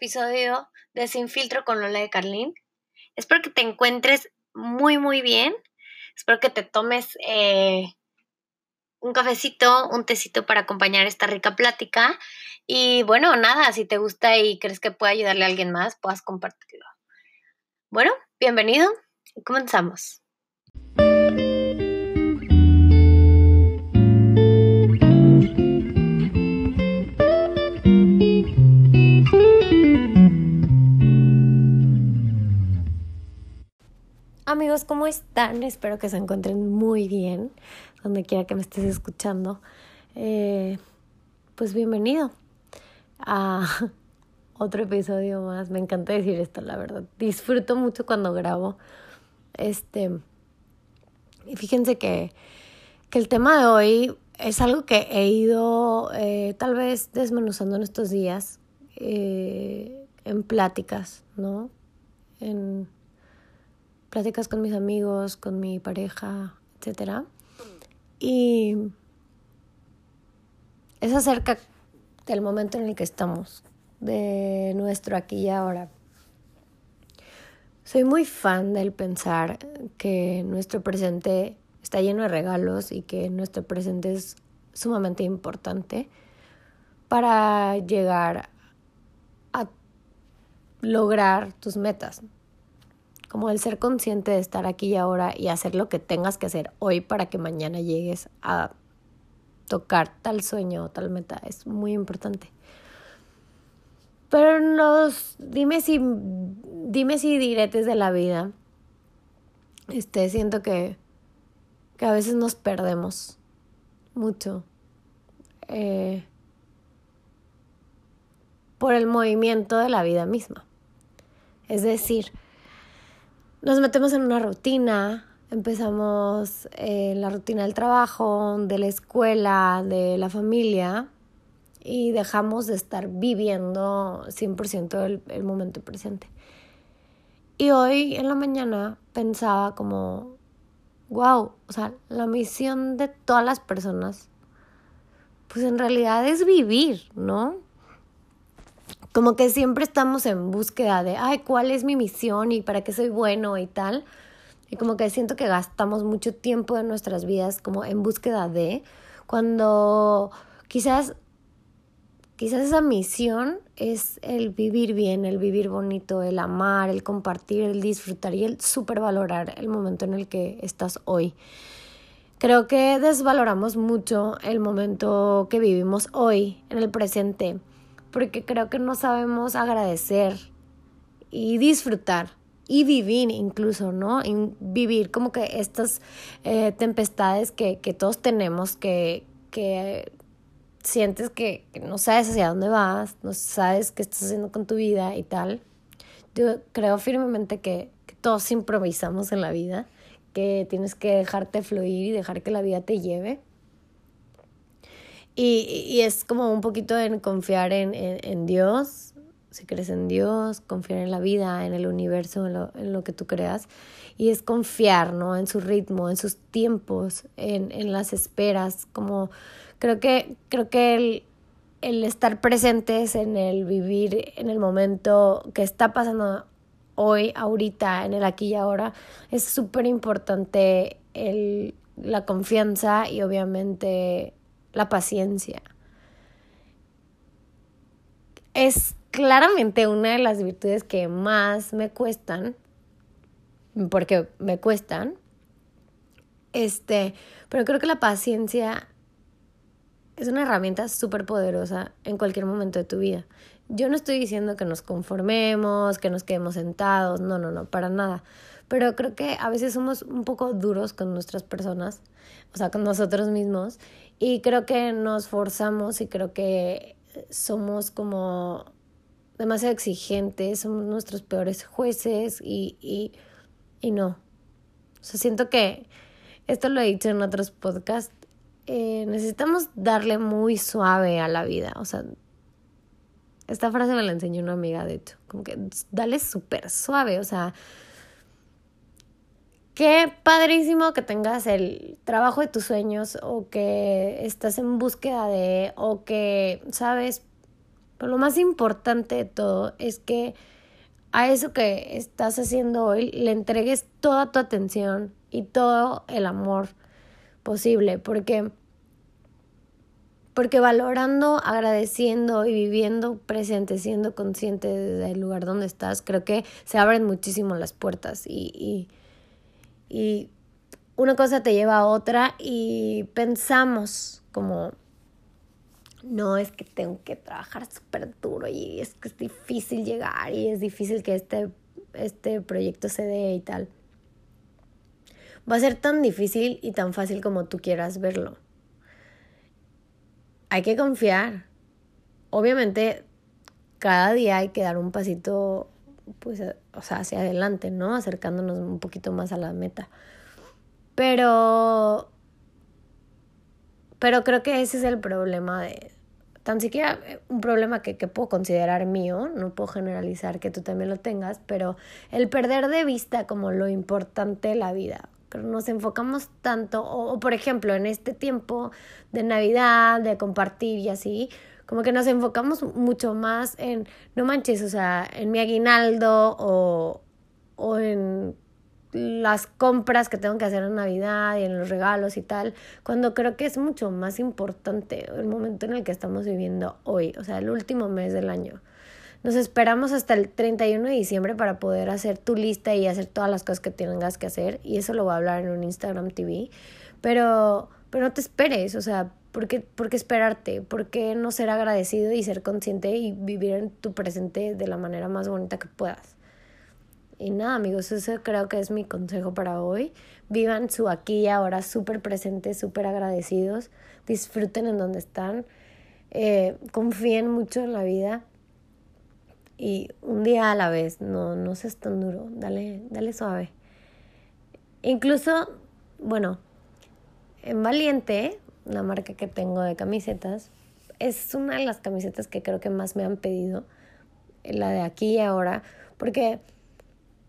episodio de Sin Filtro con Lola de Carlín. Espero que te encuentres muy, muy bien. Espero que te tomes eh, un cafecito, un tecito para acompañar esta rica plática. Y bueno, nada, si te gusta y crees que puede ayudarle a alguien más, puedas compartirlo. Bueno, bienvenido y comenzamos. Amigos, ¿cómo están? Espero que se encuentren muy bien, donde quiera que me estés escuchando. Eh, pues bienvenido a otro episodio más. Me encanta decir esto, la verdad. Disfruto mucho cuando grabo. Este. Y fíjense que, que el tema de hoy es algo que he ido eh, tal vez desmenuzando en estos días, eh, en pláticas, ¿no? En pláticas con mis amigos, con mi pareja, etc. Y es acerca del momento en el que estamos, de nuestro aquí y ahora. Soy muy fan del pensar que nuestro presente está lleno de regalos y que nuestro presente es sumamente importante para llegar a lograr tus metas, como el ser consciente de estar aquí y ahora y hacer lo que tengas que hacer hoy para que mañana llegues a tocar tal sueño o tal meta es muy importante. Pero nos, dime si, dime si diretes de la vida, este, siento que, que a veces nos perdemos mucho eh, por el movimiento de la vida misma. Es decir, nos metemos en una rutina, empezamos eh, la rutina del trabajo, de la escuela, de la familia y dejamos de estar viviendo 100% el, el momento presente. Y hoy en la mañana pensaba como, wow, o sea, la misión de todas las personas, pues en realidad es vivir, ¿no? Como que siempre estamos en búsqueda de, ay, ¿cuál es mi misión y para qué soy bueno y tal? Y como que siento que gastamos mucho tiempo en nuestras vidas como en búsqueda de, cuando quizás, quizás esa misión es el vivir bien, el vivir bonito, el amar, el compartir, el disfrutar y el supervalorar el momento en el que estás hoy. Creo que desvaloramos mucho el momento que vivimos hoy, en el presente porque creo que no sabemos agradecer y disfrutar y vivir incluso, ¿no? Vivir como que estas eh, tempestades que, que, todos tenemos, que, que sientes que, no sabes hacia dónde vas, no sabes qué estás haciendo con tu vida y tal. Yo creo firmemente que todos improvisamos en la vida, que tienes que dejarte fluir y dejar que la vida te lleve. Y, y es como un poquito en confiar en, en, Dios, si crees en Dios, confiar en la vida, en el universo, en lo, en lo que tú creas. Y es confiar, ¿no? En su ritmo, en sus tiempos, en, en las esperas. Como creo que, creo que el, el estar presentes en el vivir en el momento que está pasando hoy, ahorita, en el aquí y ahora, es súper importante la confianza y obviamente la paciencia. Es claramente una de las virtudes que más me cuestan, porque me cuestan, este, pero creo que la paciencia es una herramienta súper poderosa en cualquier momento de tu vida. Yo no estoy diciendo que nos conformemos, que nos quedemos sentados, no, no, no, para nada. Pero creo que a veces somos un poco duros con nuestras personas, o sea, con nosotros mismos, y creo que nos forzamos y creo que somos como demasiado exigentes, somos nuestros peores jueces y, y, y no. O sea, siento que esto lo he dicho en otros podcasts, eh, necesitamos darle muy suave a la vida. O sea, esta frase me la enseñó una amiga, de hecho, como que dale súper suave, o sea, Qué padrísimo que tengas el trabajo de tus sueños o que estás en búsqueda de, o que, sabes, Pero lo más importante de todo es que a eso que estás haciendo hoy le entregues toda tu atención y todo el amor posible, porque porque valorando, agradeciendo y viviendo presente, siendo consciente del lugar donde estás, creo que se abren muchísimo las puertas y, y, y una cosa te lleva a otra y pensamos como, no es que tengo que trabajar súper duro y es que es difícil llegar y es difícil que este, este proyecto se dé y tal. Va a ser tan difícil y tan fácil como tú quieras verlo hay que confiar. Obviamente, cada día hay que dar un pasito, pues, o sea, hacia adelante, ¿no? Acercándonos un poquito más a la meta. Pero, pero creo que ese es el problema de, tan siquiera un problema que, que puedo considerar mío, no puedo generalizar que tú también lo tengas, pero el perder de vista como lo importante de la vida nos enfocamos tanto, o, por ejemplo en este tiempo de Navidad, de compartir y así, como que nos enfocamos mucho más en, no manches, o sea, en mi aguinaldo o, o en las compras que tengo que hacer en Navidad y en los regalos y tal, cuando creo que es mucho más importante el momento en el que estamos viviendo hoy, o sea, el último mes del año. Nos esperamos hasta el 31 de diciembre para poder hacer tu lista y hacer todas las cosas que tengas que hacer. Y eso lo voy a hablar en un Instagram TV. Pero, pero no te esperes, o sea, ¿por qué, ¿por qué esperarte? ¿Por qué no ser agradecido y ser consciente y vivir en tu presente de la manera más bonita que puedas? Y nada, amigos, eso creo que es mi consejo para hoy. Vivan su aquí y ahora súper presentes, súper agradecidos. Disfruten en donde están. Eh, confíen mucho en la vida y un día a la vez, no, no seas tan duro, dale, dale suave. Incluso, bueno, en Valiente, la marca que tengo de camisetas, es una de las camisetas que creo que más me han pedido, la de aquí y ahora, porque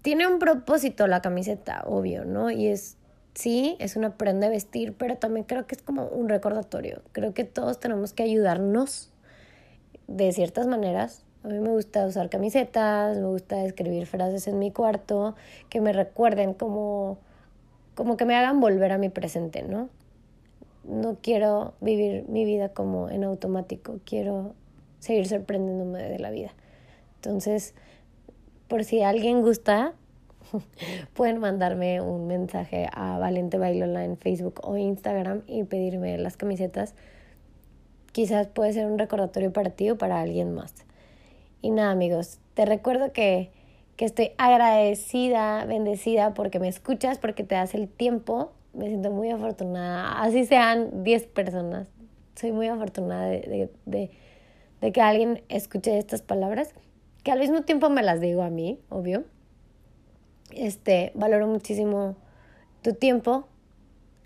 tiene un propósito la camiseta, obvio, ¿no? Y es, sí, es una prenda de vestir, pero también creo que es como un recordatorio. Creo que todos tenemos que ayudarnos de ciertas maneras a mí me gusta usar camisetas, me gusta escribir frases en mi cuarto que me recuerden como, como que me hagan volver a mi presente, ¿no? No quiero vivir mi vida como en automático, quiero seguir sorprendiéndome de la vida. Entonces, por si alguien gusta, pueden mandarme un mensaje a Valente Bailola en Facebook o Instagram y pedirme las camisetas. Quizás puede ser un recordatorio para ti o para alguien más. Y nada, amigos, te recuerdo que, que estoy agradecida, bendecida porque me escuchas, porque te das el tiempo. Me siento muy afortunada, así sean 10 personas. Soy muy afortunada de, de, de, que alguien escuche estas palabras, que al mismo tiempo me las digo a mí, obvio. Este, valoro muchísimo tu tiempo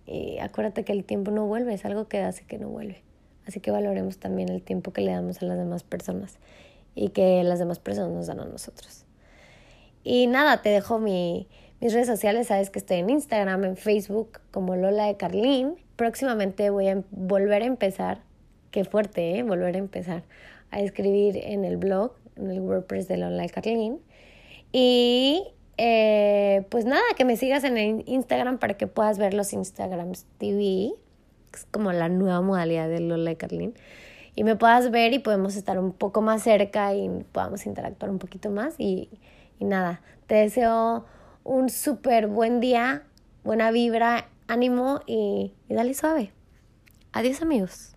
y acuérdate que el tiempo no vuelve, es algo que hace que no vuelve. Así que valoremos también el tiempo que le damos a las demás personas y que las demás personas nos dan a nosotros. Y nada, te dejo mi, mis redes sociales, sabes que estoy en Instagram, en Facebook como Lola de Carlín. Próximamente voy a volver a empezar, qué fuerte, ¿eh? volver a empezar a escribir en el blog, en el WordPress de Lola de Carlín. Y eh, pues nada, que me sigas en Instagram para que puedas ver los Instagrams TV, es como la nueva modalidad de Lola de Carlín y me puedas ver y podemos estar un poco más cerca y podamos interactuar un poquito más. Y, y nada, te deseo un súper buen día, buena vibra, ánimo y, y dale suave. Adiós amigos.